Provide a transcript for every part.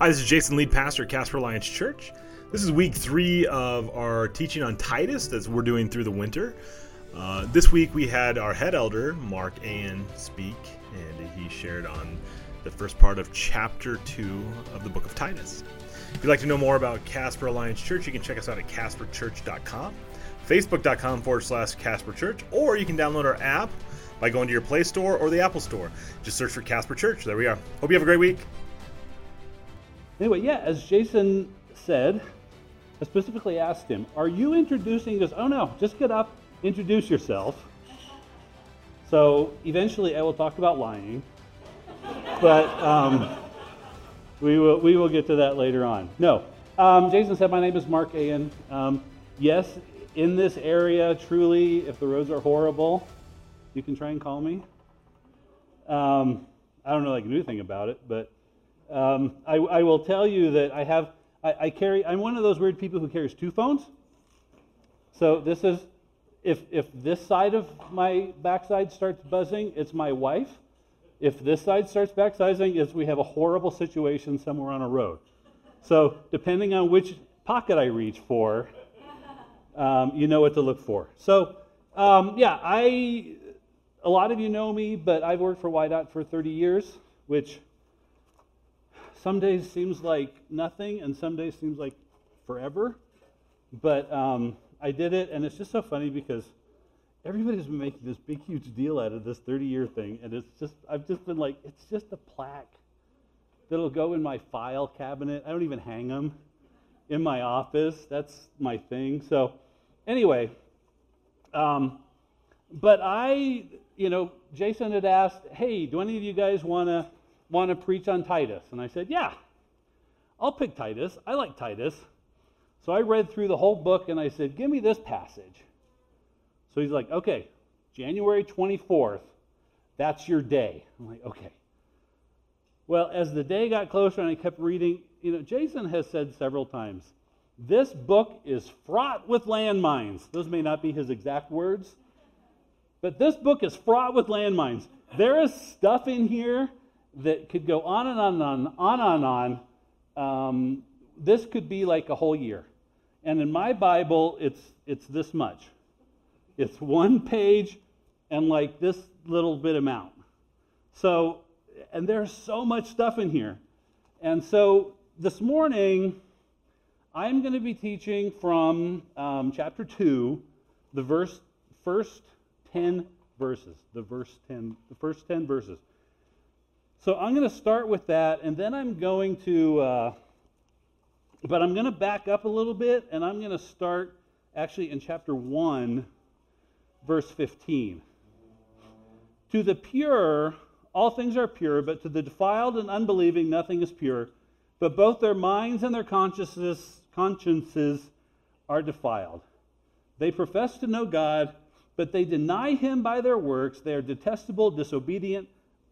Hi, this is Jason, lead pastor at Casper Alliance Church. This is week three of our teaching on Titus that we're doing through the winter. Uh, this week we had our head elder, Mark Ayan, speak, and he shared on the first part of chapter two of the book of Titus. If you'd like to know more about Casper Alliance Church, you can check us out at casperchurch.com, facebook.com forward slash Casper Church, or you can download our app by going to your Play Store or the Apple Store. Just search for Casper Church. There we are. Hope you have a great week. Anyway, yeah, as Jason said, I specifically asked him, Are you introducing this? Oh, no, just get up, introduce yourself. So eventually I will talk about lying, but um, we, will, we will get to that later on. No, um, Jason said, My name is Mark Ayan. Um, yes, in this area, truly, if the roads are horrible, you can try and call me. Um, I don't know if I can do anything about it, but um, I, I, will tell you that I have, I, I, carry, I'm one of those weird people who carries two phones. So this is, if, if this side of my backside starts buzzing, it's my wife. If this side starts backsizing, it's we have a horrible situation somewhere on a road. So depending on which pocket I reach for, um, you know what to look for. So um, yeah, I a lot of you know me, but I've worked for WYDOT for 30 years, which some days seems like nothing, and some days seems like forever. But um, I did it, and it's just so funny because everybody's been making this big, huge deal out of this 30 year thing, and it's just, I've just been like, it's just a plaque that'll go in my file cabinet. I don't even hang them in my office. That's my thing. So, anyway, um, but I you know, Jason had asked, hey, do any of you guys want to want to preach on Titus? And I said, yeah, I'll pick Titus. I like Titus. So I read through the whole book and I said, give me this passage. So he's like, okay, January 24th, that's your day. I'm like, okay. Well, as the day got closer and I kept reading, you know, Jason has said several times, this book is fraught with landmines. Those may not be his exact words, but this book is fraught with landmines. There is stuff in here that could go on and on and on, on and on. Um, this could be like a whole year. And in my Bible, it's, it's this much. It's one page and like this little bit amount. So, and there's so much stuff in here. And so this morning, I'm going to be teaching from um, chapter 2, the verse, first 10 verses, the verse 10, the first 10 verses. So I'm going to start with that, and then I'm going to, uh, but I'm going to back up a little bit, and I'm going to start actually in chapter 1, verse 15. To the pure, all things are pure, but to the defiled and unbelieving, nothing is pure. But both their minds and their consciences, consciences are defiled. They profess to know God but they deny him by their works. They are detestable, disobedient,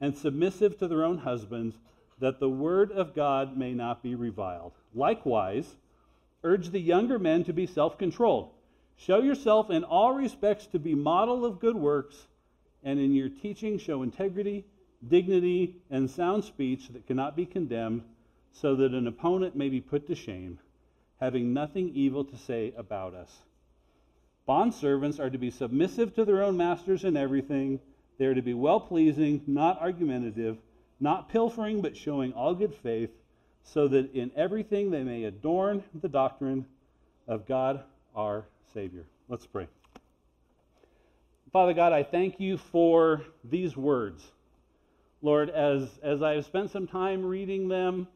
and submissive to their own husbands, that the word of God may not be reviled. Likewise, urge the younger men to be self controlled. Show yourself in all respects to be model of good works, and in your teaching show integrity, dignity, and sound speech that cannot be condemned, so that an opponent may be put to shame, having nothing evil to say about us. Bondservants are to be submissive to their own masters in everything. They are to be well pleasing, not argumentative, not pilfering, but showing all good faith, so that in everything they may adorn the doctrine of God our Savior. Let's pray. Father God, I thank you for these words. Lord, as, as I have spent some time reading them,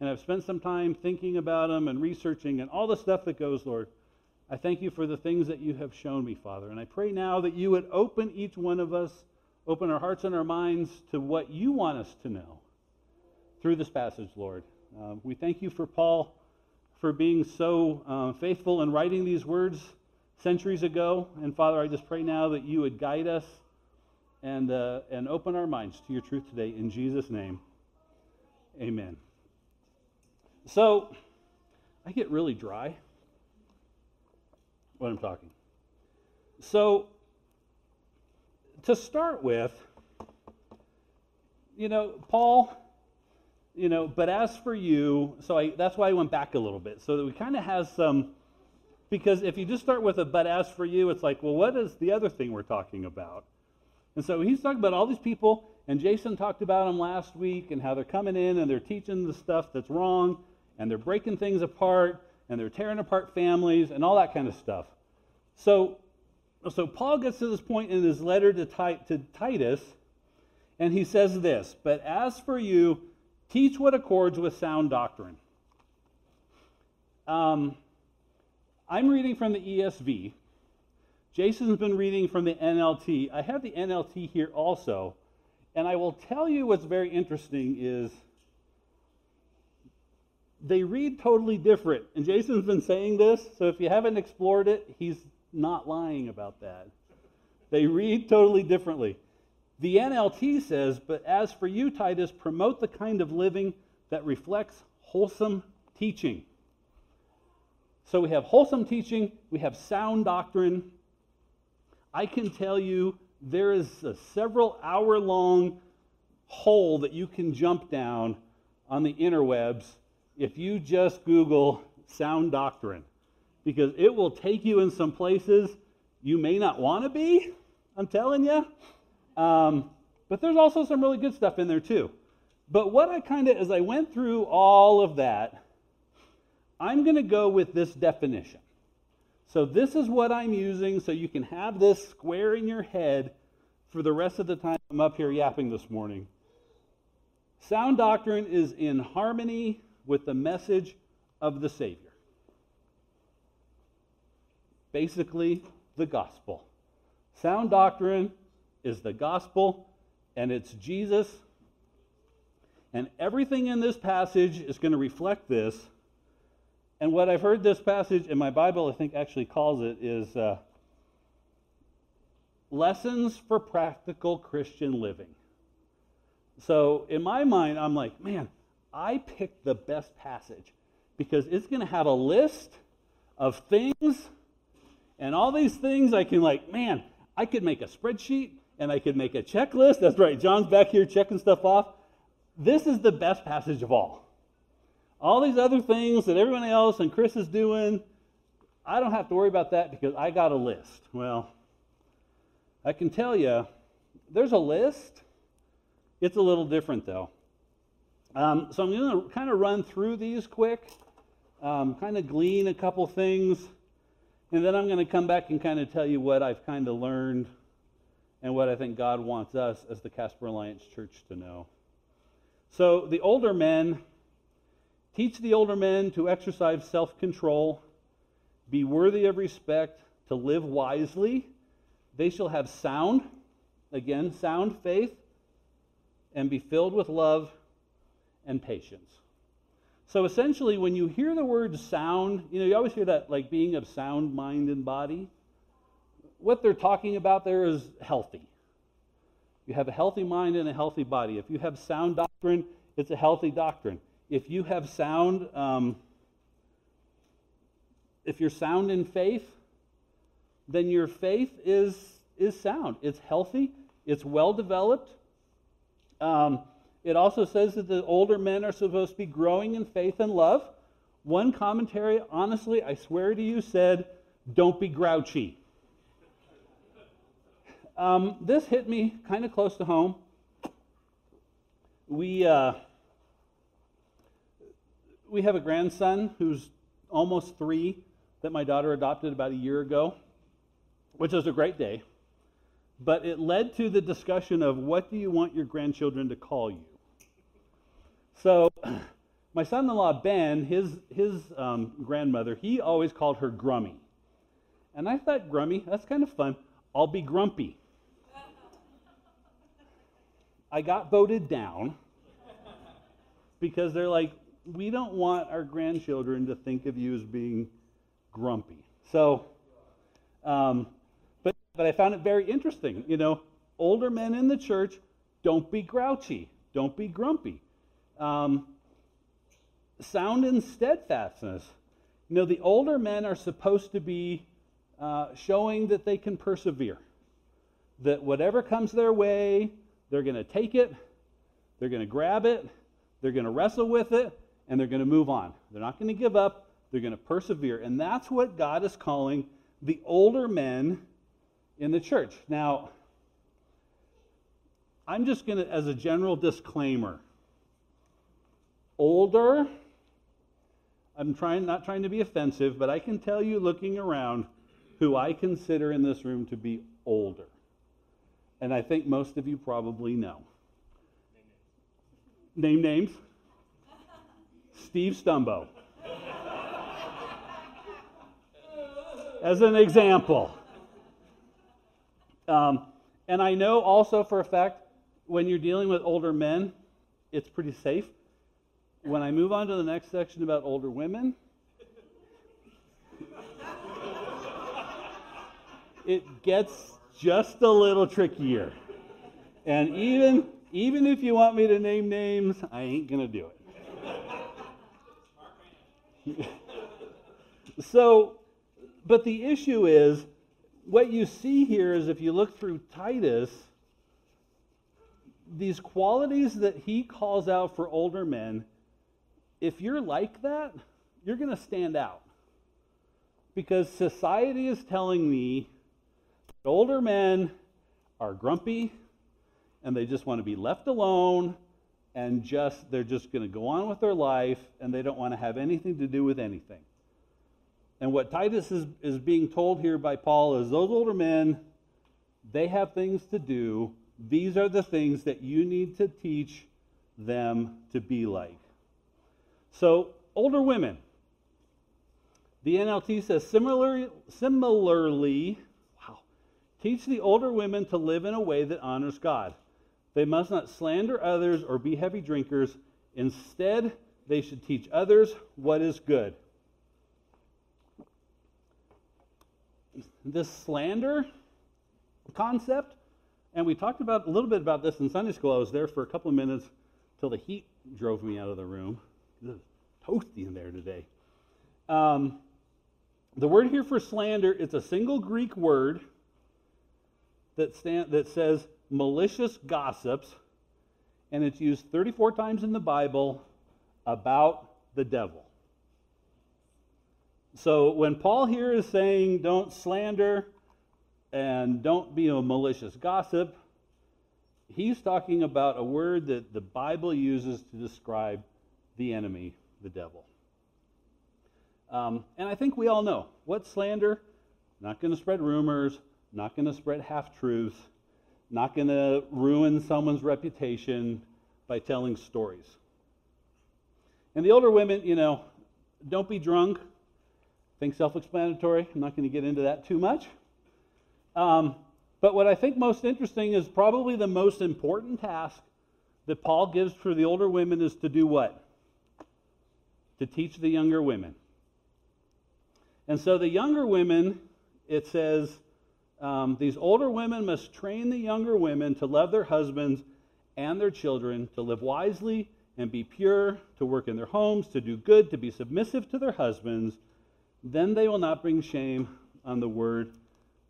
and I've spent some time thinking about them and researching and all the stuff that goes, Lord, I thank you for the things that you have shown me, Father. And I pray now that you would open each one of us, open our hearts and our minds to what you want us to know through this passage, Lord. Uh, we thank you for Paul for being so uh, faithful in writing these words centuries ago. And Father, I just pray now that you would guide us and, uh, and open our minds to your truth today. In Jesus' name, amen. So, I get really dry when I'm talking. So, to start with, you know, Paul, you know, but as for you, so I, that's why I went back a little bit, so that we kind of have some, because if you just start with a but as for you, it's like, well, what is the other thing we're talking about? And so he's talking about all these people, and Jason talked about them last week and how they're coming in and they're teaching the stuff that's wrong, and they're breaking things apart, and they're tearing apart families, and all that kind of stuff. So, so Paul gets to this point in his letter to, to Titus and he says this But as for you, teach what accords with sound doctrine. Um, I'm reading from the ESV. Jason's been reading from the NLT. I have the NLT here also. And I will tell you what's very interesting is they read totally different. And Jason's been saying this, so if you haven't explored it, he's not lying about that. They read totally differently. The NLT says, But as for you, Titus, promote the kind of living that reflects wholesome teaching. So we have wholesome teaching, we have sound doctrine. I can tell you there is a several hour long hole that you can jump down on the interwebs if you just Google sound doctrine, because it will take you in some places you may not want to be. I'm telling you. Um, but there's also some really good stuff in there too. But what I kind of, as I went through all of that, I'm going to go with this definition. So this is what I'm using so you can have this square in your head for the rest of the time I'm up here yapping this morning. Sound doctrine is in harmony with the message of the Savior. Basically, the gospel. Sound doctrine is the gospel, and it's Jesus. And everything in this passage is going to reflect this. And what I've heard this passage in my Bible, I think, actually calls it is uh, lessons for practical Christian living. So in my mind, I'm like, man, I picked the best passage because it's going to have a list of things and all these things I can, like, man, I could make a spreadsheet and I could make a checklist. That's right, John's back here checking stuff off. This is the best passage of all. All these other things that everyone else and Chris is doing, I don't have to worry about that because I got a list. Well, I can tell you, there's a list. It's a little different though. Um, so I'm going to kind of run through these quick, um, kind of glean a couple things, and then I'm going to come back and kind of tell you what I've kind of learned and what I think God wants us as the Casper Alliance Church to know. So, the older men teach the older men to exercise self control, be worthy of respect, to live wisely. They shall have sound, again, sound faith, and be filled with love and patience. So essentially, when you hear the word sound, you know, you always hear that like being of sound mind and body what they're talking about there is healthy. You have a healthy mind and a healthy body. If you have sound doctrine, it's a healthy doctrine. If you have sound, um, if you're sound in faith, then your faith is is sound. It's healthy. It's well developed. Um, it also says that the older men are supposed to be growing in faith and love. One commentary, honestly, I swear to you, said, "Don't be grouchy." Um, this hit me kind of close to home. We, uh, we have a grandson who's almost three that my daughter adopted about a year ago, which was a great day. But it led to the discussion of what do you want your grandchildren to call you? So, my son in law, Ben, his, his um, grandmother, he always called her Grummy. And I thought, Grummy, that's kind of fun. I'll be grumpy. I got voted down because they're like, we don't want our grandchildren to think of you as being grumpy. So, um, but, but I found it very interesting. You know, older men in the church, don't be grouchy, don't be grumpy. Um, sound in steadfastness. You know, the older men are supposed to be uh, showing that they can persevere, that whatever comes their way, they're going to take it, they're going to grab it, they're going to wrestle with it, and they're going to move on. They're not going to give up, they're going to persevere. And that's what God is calling the older men in the church. Now, I'm just going to, as a general disclaimer, older, I'm trying not trying to be offensive, but I can tell you looking around who I consider in this room to be older. And I think most of you probably know. Name names. Steve Stumbo. As an example. Um, and I know also for a fact when you're dealing with older men, it's pretty safe. When I move on to the next section about older women, it gets just a little trickier. And even even if you want me to name names, I ain't going to do it. so, but the issue is what you see here is if you look through Titus, these qualities that he calls out for older men, if you're like that, you're going to stand out. Because society is telling me Older men are grumpy and they just want to be left alone and just they're just going to go on with their life and they don't want to have anything to do with anything. And what Titus is, is being told here by Paul is those older men, they have things to do. These are the things that you need to teach them to be like. So, older women. The NLT says similarly, similarly Teach the older women to live in a way that honors God. They must not slander others or be heavy drinkers. Instead, they should teach others what is good. This slander concept, and we talked about a little bit about this in Sunday school. I was there for a couple of minutes till the heat drove me out of the room. It's toasty in there today. Um, the word here for slander, it's a single Greek word that, stand, that says malicious gossips, and it's used 34 times in the Bible about the devil. So when Paul here is saying don't slander and don't be a malicious gossip, he's talking about a word that the Bible uses to describe the enemy, the devil. Um, and I think we all know what slander, not going to spread rumors, not going to spread half truths, not going to ruin someone's reputation by telling stories. And the older women, you know, don't be drunk. Think self explanatory. I'm not going to get into that too much. Um, but what I think most interesting is probably the most important task that Paul gives for the older women is to do what? To teach the younger women. And so the younger women, it says, um, these older women must train the younger women to love their husbands and their children, to live wisely and be pure, to work in their homes, to do good, to be submissive to their husbands. Then they will not bring shame on the word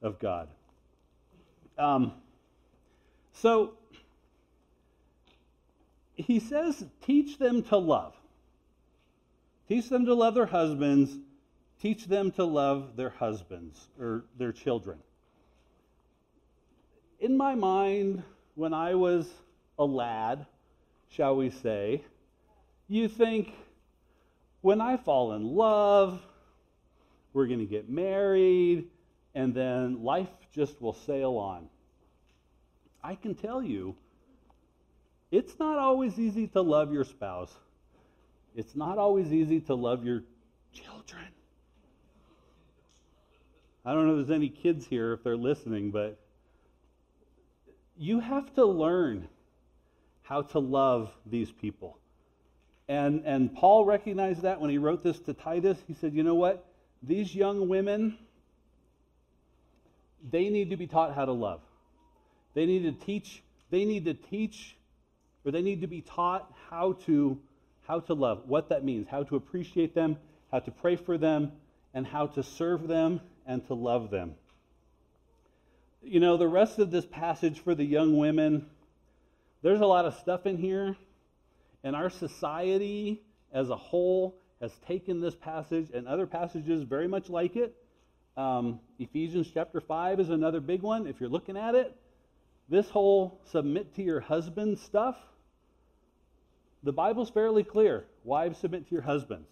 of God. Um, so he says, teach them to love. Teach them to love their husbands. Teach them to love their husbands or their children in my mind, when I was a lad, shall we say, you think, when I fall in love, we're going to get married, and then life just will sail on. I can tell you, it's not always easy to love your spouse. It's not always easy to love your children. I don't know if there's any kids here if they're listening, but you have to learn how to love these people. And, and Paul recognized that when he wrote this to Titus. He said, you know what? These young women, they need to be taught how to love. They need to teach, they need to teach, or they need to be taught how to, how to love, what that means, how to appreciate them, how to pray for them, and how to serve them and to love them. You know, the rest of this passage for the young women, there's a lot of stuff in here and our society as a whole has taken this passage and other passages very much like it. Um, Ephesians chapter 5 is another big one. If you're looking at it, this whole submit to your husband stuff, the Bible's fairly clear. Wives, submit to your husbands.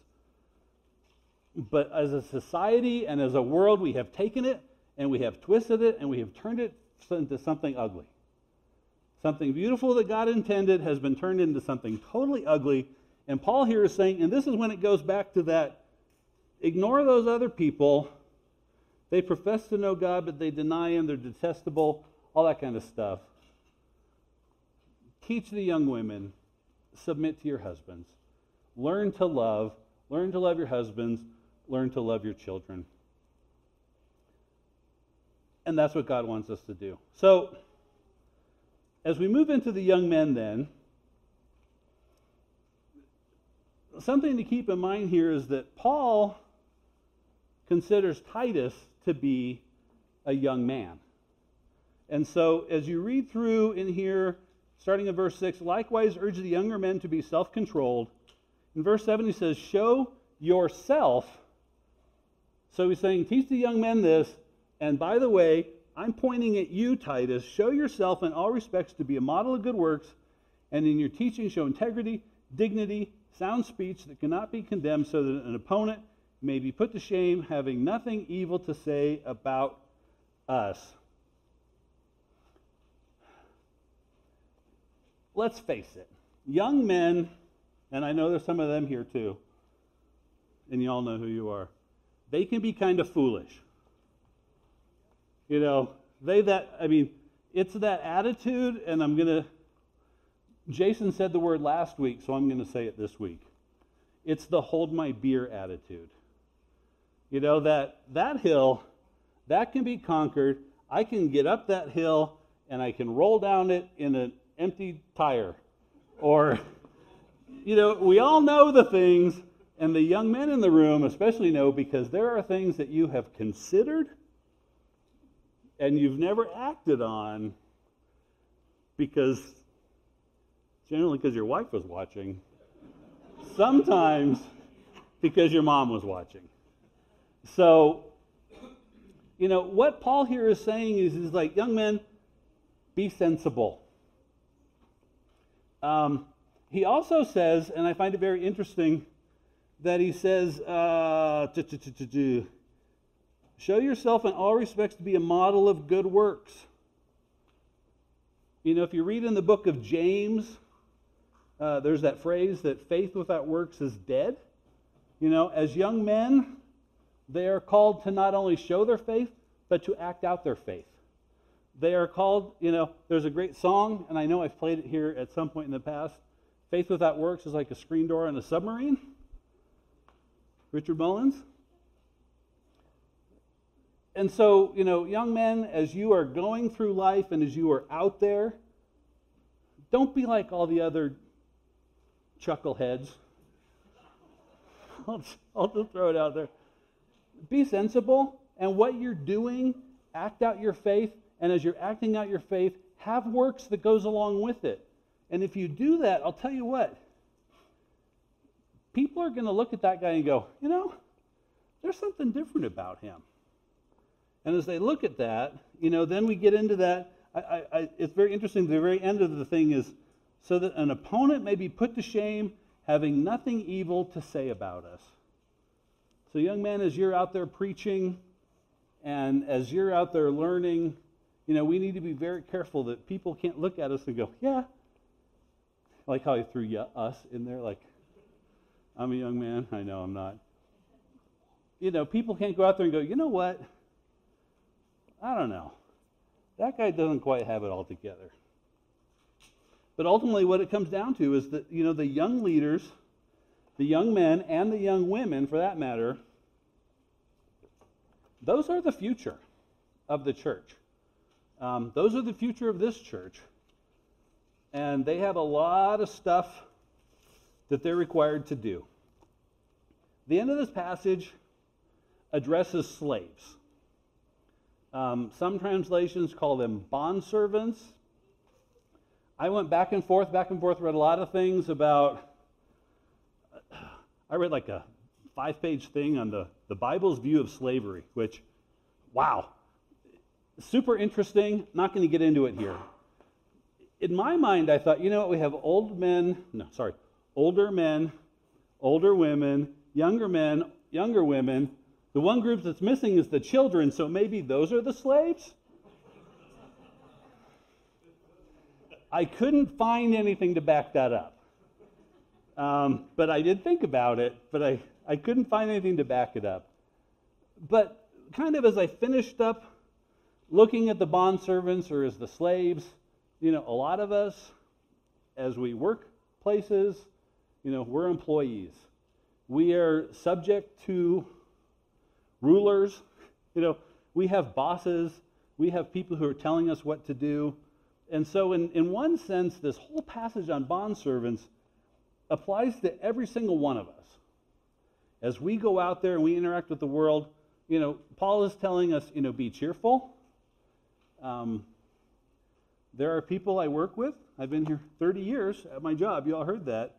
But as a society and as a world, we have taken it and we have twisted it and we have turned it into something ugly. Something beautiful that God intended has been turned into something totally ugly. And Paul here is saying, and this is when it goes back to that ignore those other people. They profess to know God, but they deny Him. They're detestable, all that kind of stuff. Teach the young women, submit to your husbands. Learn to love. Learn to love your husbands. Learn to love your children. And that's what God wants us to do. So, as we move into the young men, then, something to keep in mind here is that Paul considers Titus to be a young man. And so, as you read through in here, starting in verse 6, likewise urge the younger men to be self controlled. In verse 7, he says, Show yourself. So he's saying, Teach the young men this. And by the way, I'm pointing at you, Titus. Show yourself in all respects to be a model of good works, and in your teaching show integrity, dignity, sound speech that cannot be condemned, so that an opponent may be put to shame, having nothing evil to say about us. Let's face it, young men, and I know there's some of them here too, and you all know who you are, they can be kind of foolish. You know, they that, I mean, it's that attitude, and I'm going to, Jason said the word last week, so I'm going to say it this week. It's the hold my beer attitude. You know, that, that hill, that can be conquered. I can get up that hill and I can roll down it in an empty tire. Or, you know, we all know the things, and the young men in the room especially know because there are things that you have considered and you've never acted on because generally because your wife was watching, sometimes because your mom was watching. So, you know, what Paul here is saying is, is like, young men, be sensible. Um, he also says, and I find it very interesting, that he says, uh, Show yourself in all respects to be a model of good works. You know, if you read in the book of James, uh, there's that phrase that faith without works is dead. You know, as young men, they are called to not only show their faith, but to act out their faith. They are called, you know, there's a great song, and I know I've played it here at some point in the past. Faith without works is like a screen door on a submarine. Richard Mullins and so, you know, young men, as you are going through life and as you are out there, don't be like all the other chuckleheads. I'll, I'll just throw it out there. Be sensible, and what you're doing, act out your faith, and as you're acting out your faith, have works that goes along with it. And if you do that, I'll tell you what, people are going to look at that guy and go, you know, there's something different about him. And as they look at that, you know, then we get into that. I, I, I, it's very interesting. The very end of the thing is so that an opponent may be put to shame, having nothing evil to say about us. So, young man, as you're out there preaching and as you're out there learning, you know, we need to be very careful that people can't look at us and go, yeah. Like how he threw us in there, like, I'm a young man. I know I'm not. You know, people can't go out there and go, you know what? I don't know. That guy doesn't quite have it all together. But ultimately, what it comes down to is that, you know, the young leaders, the young men and the young women, for that matter, those are the future of the church. Um, those are the future of this church. And they have a lot of stuff that they're required to do. The end of this passage addresses slaves. Um, some translations call them bondservants. I went back and forth, back and forth, read a lot of things about. I read like a five page thing on the, the Bible's view of slavery, which, wow, super interesting. Not going to get into it here. In my mind, I thought, you know what, we have old men, no, sorry, older men, older women, younger men, younger women. The one group that's missing is the children, so maybe those are the slaves? I couldn't find anything to back that up. Um, but I did think about it, but I, I couldn't find anything to back it up. But kind of as I finished up looking at the bond servants or as the slaves, you know, a lot of us, as we work places, you know, we're employees. We are subject to rulers. You know, we have bosses. We have people who are telling us what to do. And so, in, in one sense, this whole passage on bondservants applies to every single one of us. As we go out there and we interact with the world, you know, Paul is telling us, you know, be cheerful. Um, there are people I work with. I've been here 30 years at my job. You all heard that.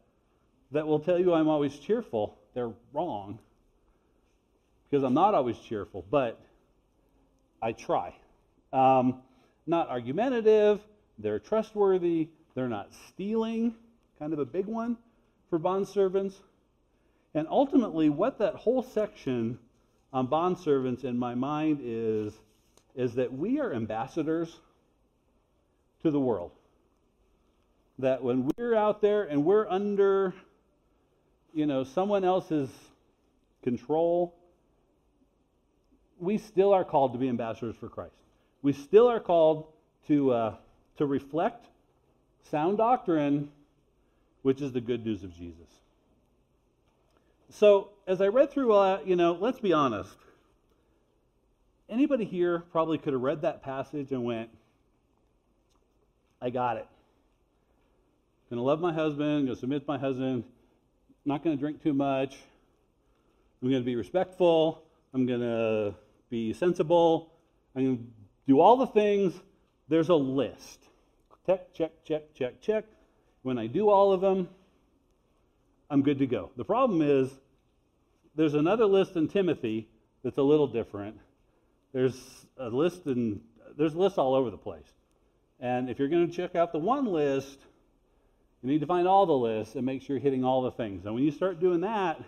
That will tell you I'm always cheerful. They're wrong because I'm not always cheerful, but I try. Um, not argumentative, they're trustworthy. They're not stealing, kind of a big one for bondservants. And ultimately, what that whole section on bondservants in my mind is, is that we are ambassadors to the world. That when we're out there and we're under, you know, someone else's control, we still are called to be ambassadors for Christ. We still are called to uh, to reflect sound doctrine, which is the good news of Jesus. So, as I read through, uh, you know, let's be honest. Anybody here probably could have read that passage and went, I got it. I'm going to love my husband, I'm going to submit to my husband, I'm not going to drink too much, I'm going to be respectful, I'm going to be sensible, I'm going to do all the things. There's a list. Check, check, check, check, check. When I do all of them, I'm good to go. The problem is there's another list in Timothy that's a little different. There's a list and there's lists all over the place. And if you're going to check out the one list, you need to find all the lists and make sure you're hitting all the things. And when you start doing that,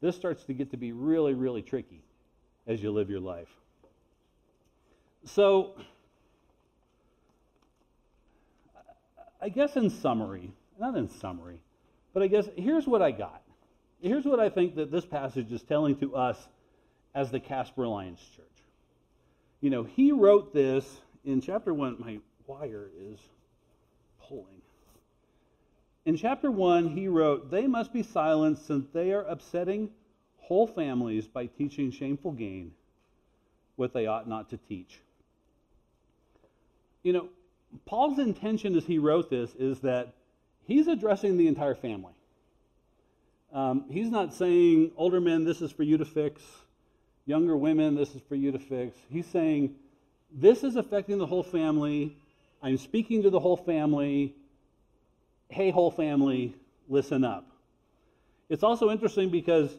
this starts to get to be really, really tricky as you live your life. So, I guess in summary, not in summary, but I guess here's what I got. Here's what I think that this passage is telling to us as the Casper Alliance Church. You know, he wrote this in chapter 1. My wire is pulling. In chapter 1, he wrote, They must be silenced since they are upsetting whole families by teaching shameful gain what they ought not to teach. You know, Paul's intention as he wrote this is that he's addressing the entire family. Um, he's not saying, older men, this is for you to fix, younger women, this is for you to fix. He's saying, this is affecting the whole family. I'm speaking to the whole family. Hey, whole family, listen up. It's also interesting because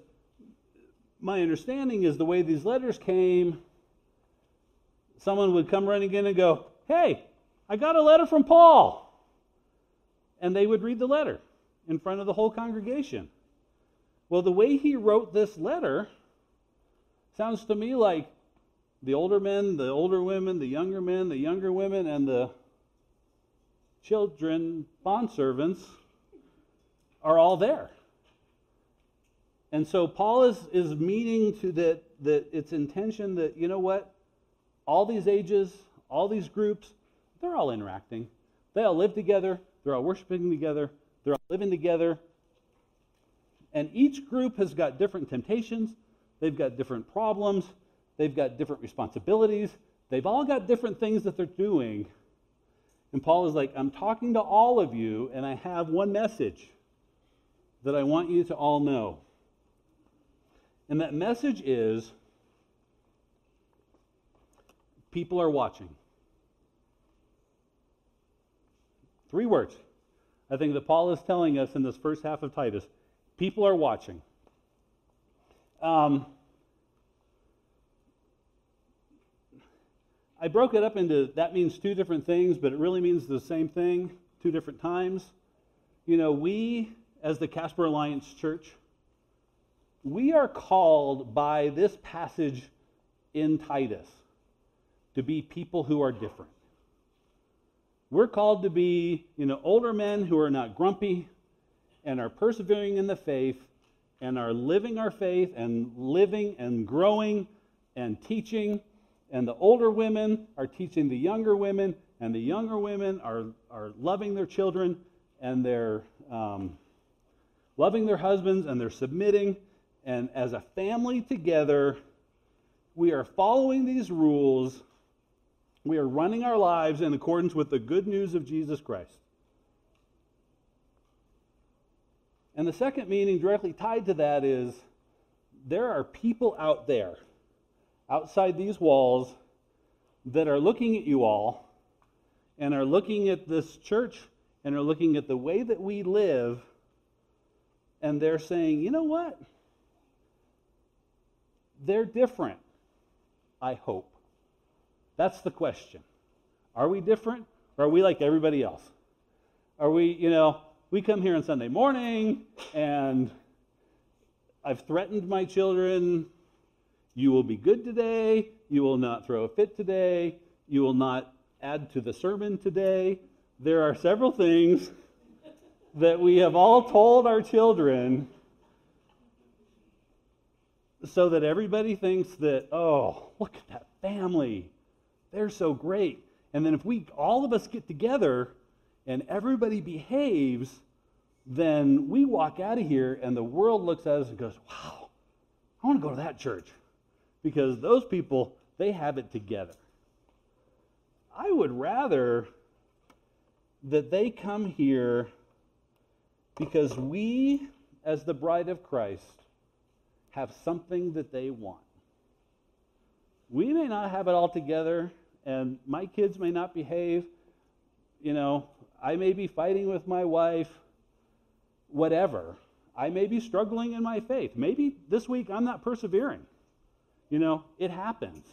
my understanding is the way these letters came, someone would come running in and go, Hey, I got a letter from Paul. And they would read the letter in front of the whole congregation. Well, the way he wrote this letter sounds to me like the older men, the older women, the younger men, the younger women, and the children, bondservants, are all there. And so Paul is, is meaning to that, that its intention that, you know what, all these ages, all these groups, they're all interacting. They all live together. They're all worshiping together. They're all living together. And each group has got different temptations, they've got different problems, they've got different responsibilities, they've all got different things that they're doing. And Paul is like, I'm talking to all of you, and I have one message that I want you to all know. And that message is people are watching. Three words. I think that Paul is telling us in this first half of Titus people are watching. Um, I broke it up into that means two different things, but it really means the same thing two different times. You know, we, as the Casper Alliance Church, we are called by this passage in Titus to be people who are different. We're called to be, you know, older men who are not grumpy and are persevering in the faith and are living our faith and living and growing and teaching. And the older women are teaching the younger women, and the younger women are, are loving their children and they're um, loving their husbands and they're submitting. And as a family together, we are following these rules we are running our lives in accordance with the good news of Jesus Christ. And the second meaning directly tied to that is there are people out there, outside these walls, that are looking at you all and are looking at this church and are looking at the way that we live, and they're saying, you know what? They're different, I hope. That's the question. Are we different? Or are we like everybody else? Are we, you know, we come here on Sunday morning and I've threatened my children you will be good today, you will not throw a fit today, you will not add to the sermon today. There are several things that we have all told our children so that everybody thinks that, oh, look at that family. They're so great. And then if we all of us get together and everybody behaves, then we walk out of here and the world looks at us and goes, wow, I want to go to that church because those people, they have it together. I would rather that they come here because we, as the bride of Christ, have something that they want. We may not have it all together, and my kids may not behave. You know, I may be fighting with my wife, whatever. I may be struggling in my faith. Maybe this week I'm not persevering. You know, it happens.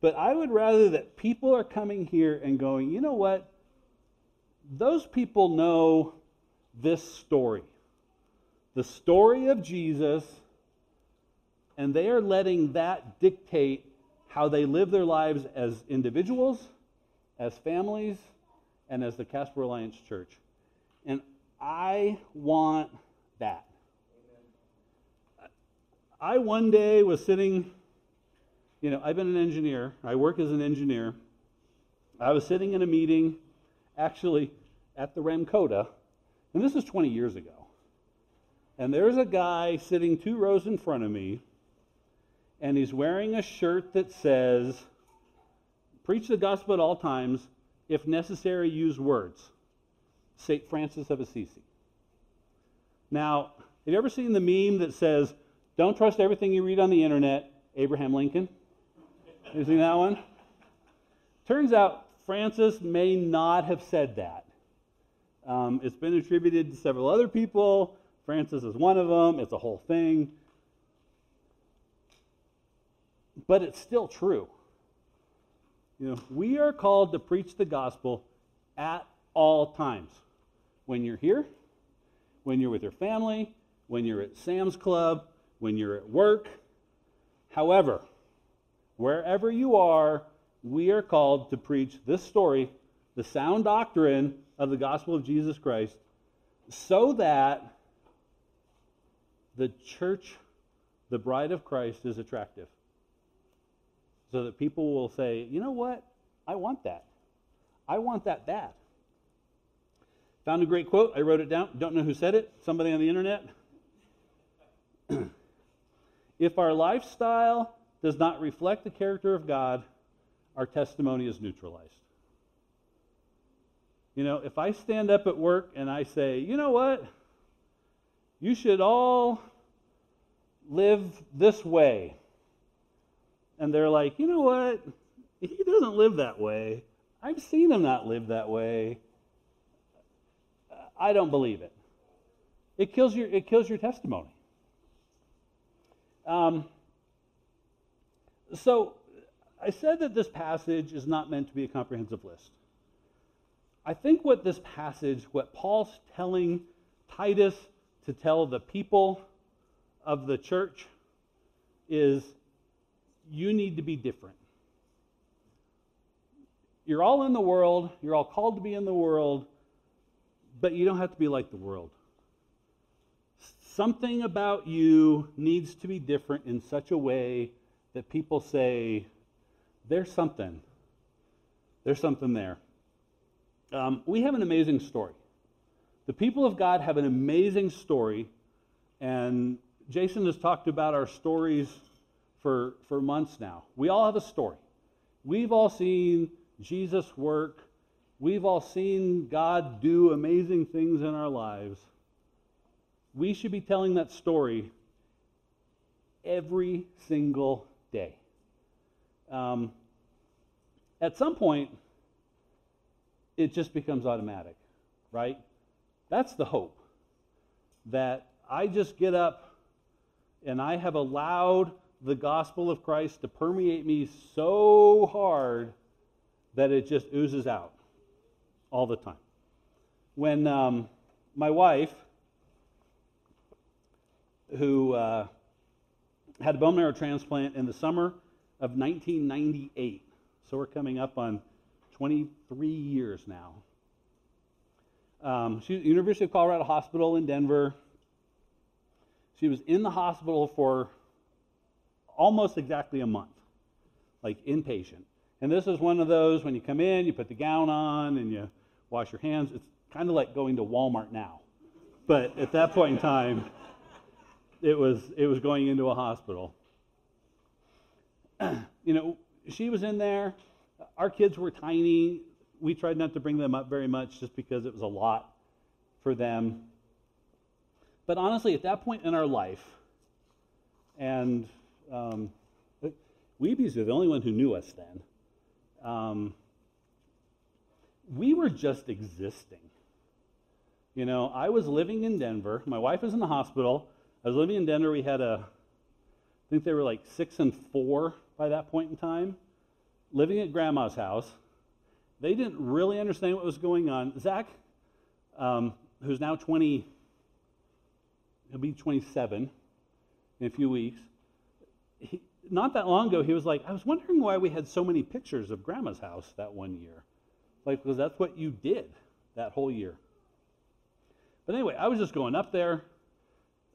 But I would rather that people are coming here and going, you know what? Those people know this story the story of Jesus, and they are letting that dictate how they live their lives as individuals, as families, and as the Casper Alliance Church. And I want that. I one day was sitting, you know, I've been an engineer, I work as an engineer. I was sitting in a meeting, actually at the Ramkota, and this is 20 years ago. And there's a guy sitting two rows in front of me and he's wearing a shirt that says, Preach the gospel at all times, if necessary, use words. St. Francis of Assisi. Now, have you ever seen the meme that says, Don't trust everything you read on the internet, Abraham Lincoln? you seen that one? Turns out Francis may not have said that. Um, it's been attributed to several other people. Francis is one of them. It's a whole thing but it's still true. You know, we are called to preach the gospel at all times. When you're here, when you're with your family, when you're at Sam's Club, when you're at work. However, wherever you are, we are called to preach this story, the sound doctrine of the gospel of Jesus Christ, so that the church, the bride of Christ, is attractive so that people will say, you know what? I want that. I want that bad. Found a great quote. I wrote it down. Don't know who said it. Somebody on the internet. if our lifestyle does not reflect the character of God, our testimony is neutralized. You know, if I stand up at work and I say, you know what? You should all live this way. And they're like, you know what? He doesn't live that way. I've seen him not live that way. I don't believe it. It kills your, it kills your testimony. Um, so I said that this passage is not meant to be a comprehensive list. I think what this passage, what Paul's telling Titus to tell the people of the church is you need to be different. You're all in the world, you're all called to be in the world, but you don't have to be like the world. Something about you needs to be different in such a way that people say, there's something. There's something there. Um, we have an amazing story. The people of God have an amazing story, and Jason has talked about our stories for, for months now. We all have a story. We've all seen Jesus work, we've all seen God do amazing things in our lives. We should be telling that story every single day. Um, at some point, it just becomes automatic, right? That's the hope. That I just get up and I have allowed the gospel of Christ to permeate me so hard that it just oozes out all the time. When um, my wife, who uh, had a bone marrow transplant in the summer of 1998, so we're coming up on 23 years now. Um, she was University of Colorado Hospital in Denver. She was in the hospital for almost exactly a month, like inpatient. And this is one of those when you come in, you put the gown on and you wash your hands. It's kind of like going to Walmart now. But at that point in time, it was it was going into a hospital. you know, she was in there. Our kids were tiny. We tried not to bring them up very much just because it was a lot for them. But honestly, at that point in our life, and um, Weebies are the only one who knew us then. Um, we were just existing. You know, I was living in Denver. My wife was in the hospital. I was living in Denver. We had a, I think they were like six and four by that point in time, living at grandma's house. They didn't really understand what was going on. Zach, um, who's now 20, he'll be 27 in a few weeks. He, not that long ago, he was like, I was wondering why we had so many pictures of grandma's house that one year. Like, because that's what you did that whole year. But anyway, I was just going up there.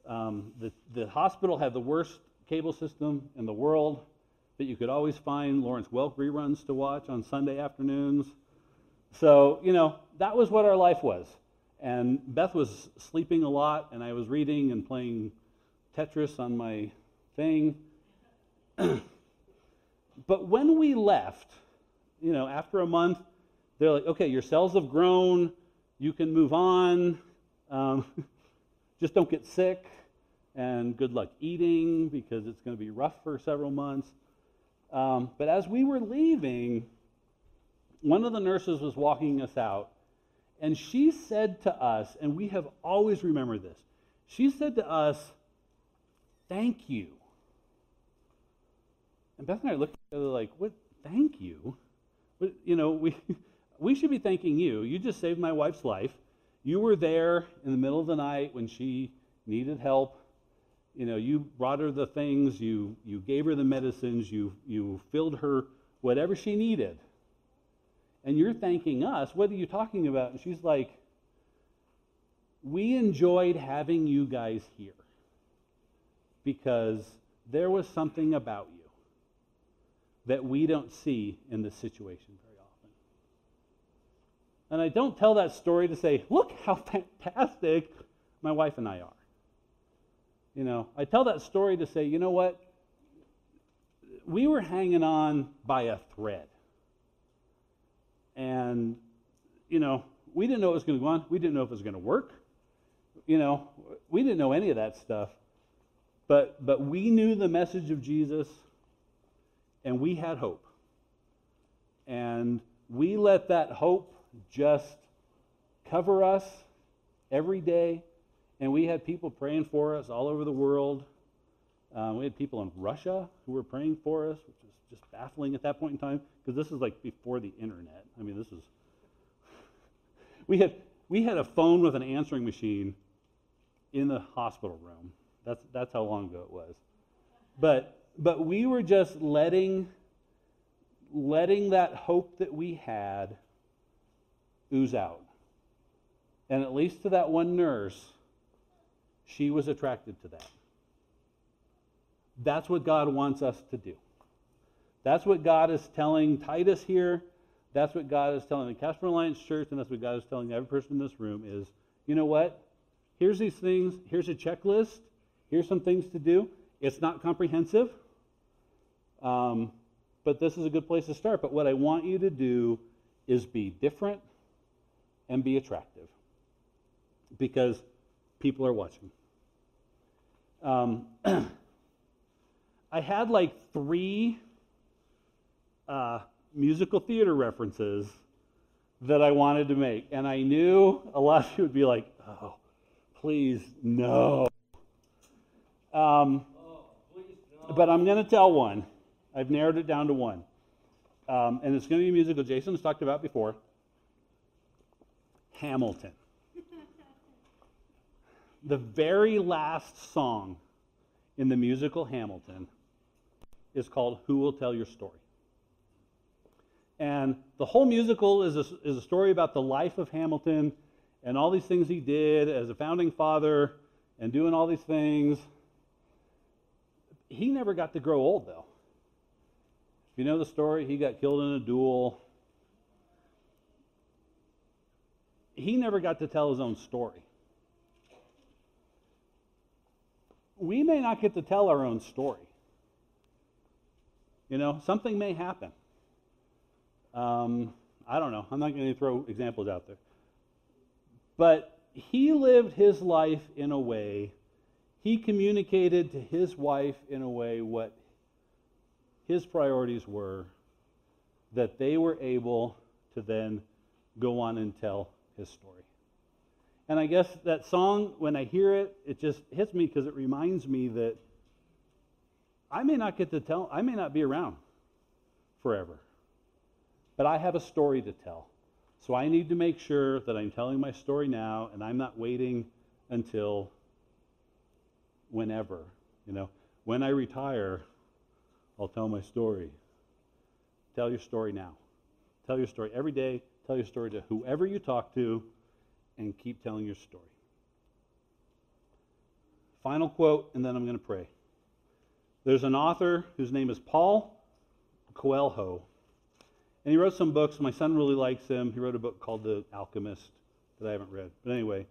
Um, the, the hospital had the worst cable system in the world that you could always find Lawrence Welk reruns to watch on Sunday afternoons. So, you know, that was what our life was. And Beth was sleeping a lot, and I was reading and playing Tetris on my thing. but when we left, you know, after a month, they're like, okay, your cells have grown, you can move on, um, just don't get sick, and good luck eating because it's going to be rough for several months. Um, but as we were leaving, one of the nurses was walking us out, and she said to us, and we have always remembered this, she said to us, Thank you. And Beth and I looked at each other like, What? Thank you? But, you know, we, we should be thanking you. You just saved my wife's life. You were there in the middle of the night when she needed help. You know, you brought her the things, you, you gave her the medicines, you, you filled her whatever she needed. And you're thanking us. What are you talking about? And she's like, We enjoyed having you guys here because there was something about you that we don't see in this situation very often. And I don't tell that story to say, look how fantastic my wife and I are. You know, I tell that story to say, you know what? We were hanging on by a thread. And, you know, we didn't know it was going to go on. We didn't know if it was going to work. You know, we didn't know any of that stuff. But, but we knew the message of Jesus, and we had hope. And we let that hope just cover us every day. And we had people praying for us all over the world. Um, we had people in Russia who were praying for us, which was just baffling at that point in time because this is like before the internet. I mean, this is. we had we had a phone with an answering machine in the hospital room. That's that's how long ago it was. But but we were just letting letting that hope that we had ooze out. And at least to that one nurse, she was attracted to that. That's what God wants us to do. That's what God is telling Titus here. That's what God is telling the Casper Alliance Church, and that's what God is telling every person in this room is, you know what? Here's these things. Here's a checklist. Here's some things to do. It's not comprehensive, um, but this is a good place to start. But what I want you to do is be different and be attractive because people are watching. Um, I had like three uh, musical theater references that I wanted to make, and I knew a lot of you would be like, "Oh, please no." Um, but I'm going to tell one. I've narrowed it down to one, um, and it's going to be a musical. Jason's talked about before. Hamilton. the very last song in the musical Hamilton is called Who Will Tell Your Story? And the whole musical is a, is a story about the life of Hamilton and all these things he did as a founding father and doing all these things. He never got to grow old, though. You know the story, he got killed in a duel. He never got to tell his own story. We may not get to tell our own story. You know, something may happen. Um, I don't know. I'm not going to throw examples out there. But he lived his life in a way, he communicated to his wife in a way what his priorities were, that they were able to then go on and tell his story. And I guess that song, when I hear it, it just hits me because it reminds me that I may not get to tell, I may not be around forever, but I have a story to tell. So I need to make sure that I'm telling my story now and I'm not waiting until whenever. You know, when I retire, I'll tell my story. Tell your story now. Tell your story every day. Tell your story to whoever you talk to and keep telling your story. Final quote, and then I'm going to pray. There's an author whose name is Paul Coelho, and he wrote some books. My son really likes him. He wrote a book called The Alchemist that I haven't read. But anyway,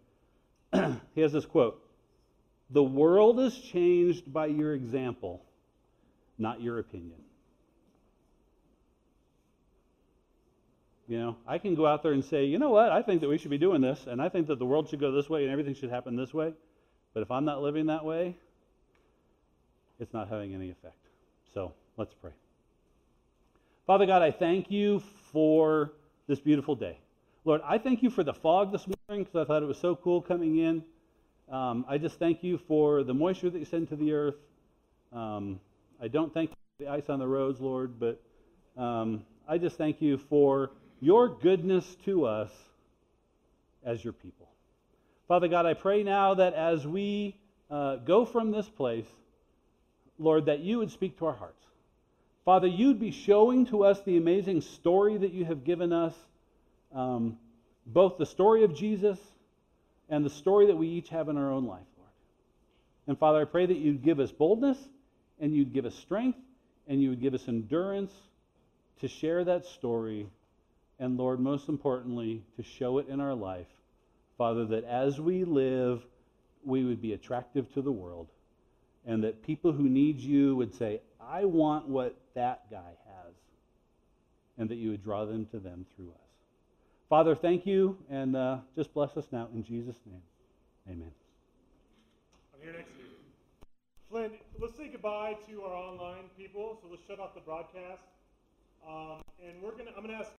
he has this quote The world is changed by your example, not your opinion. You know, I can go out there and say, you know what, I think that we should be doing this, and I think that the world should go this way and everything should happen this way. But if I'm not living that way, it's not having any effect. So let's pray. Father God, I thank you for this beautiful day. Lord, I thank you for the fog this morning because I thought it was so cool coming in. Um, I just thank you for the moisture that you send to the earth. Um, I don't thank you for the ice on the roads, Lord, but um, I just thank you for your goodness to us as your people. Father God, I pray now that as we uh, go from this place, Lord, that you would speak to our hearts. Father, you'd be showing to us the amazing story that you have given us, um, both the story of Jesus and the story that we each have in our own life, Lord. And Father, I pray that you'd give us boldness and you'd give us strength and you would give us endurance to share that story And Lord, most importantly, to show it in our life, Father, that as we live, we would be attractive to the world. And that people who need you would say, I want what that guy has. And that you would draw them to them through us. Father, thank you, and uh, just bless us now in Jesus' name. Amen. I'm here next week. Flynn, let's say goodbye to our online people. So let's shut off the broadcast. Um, and we're gonna. I'm gonna ask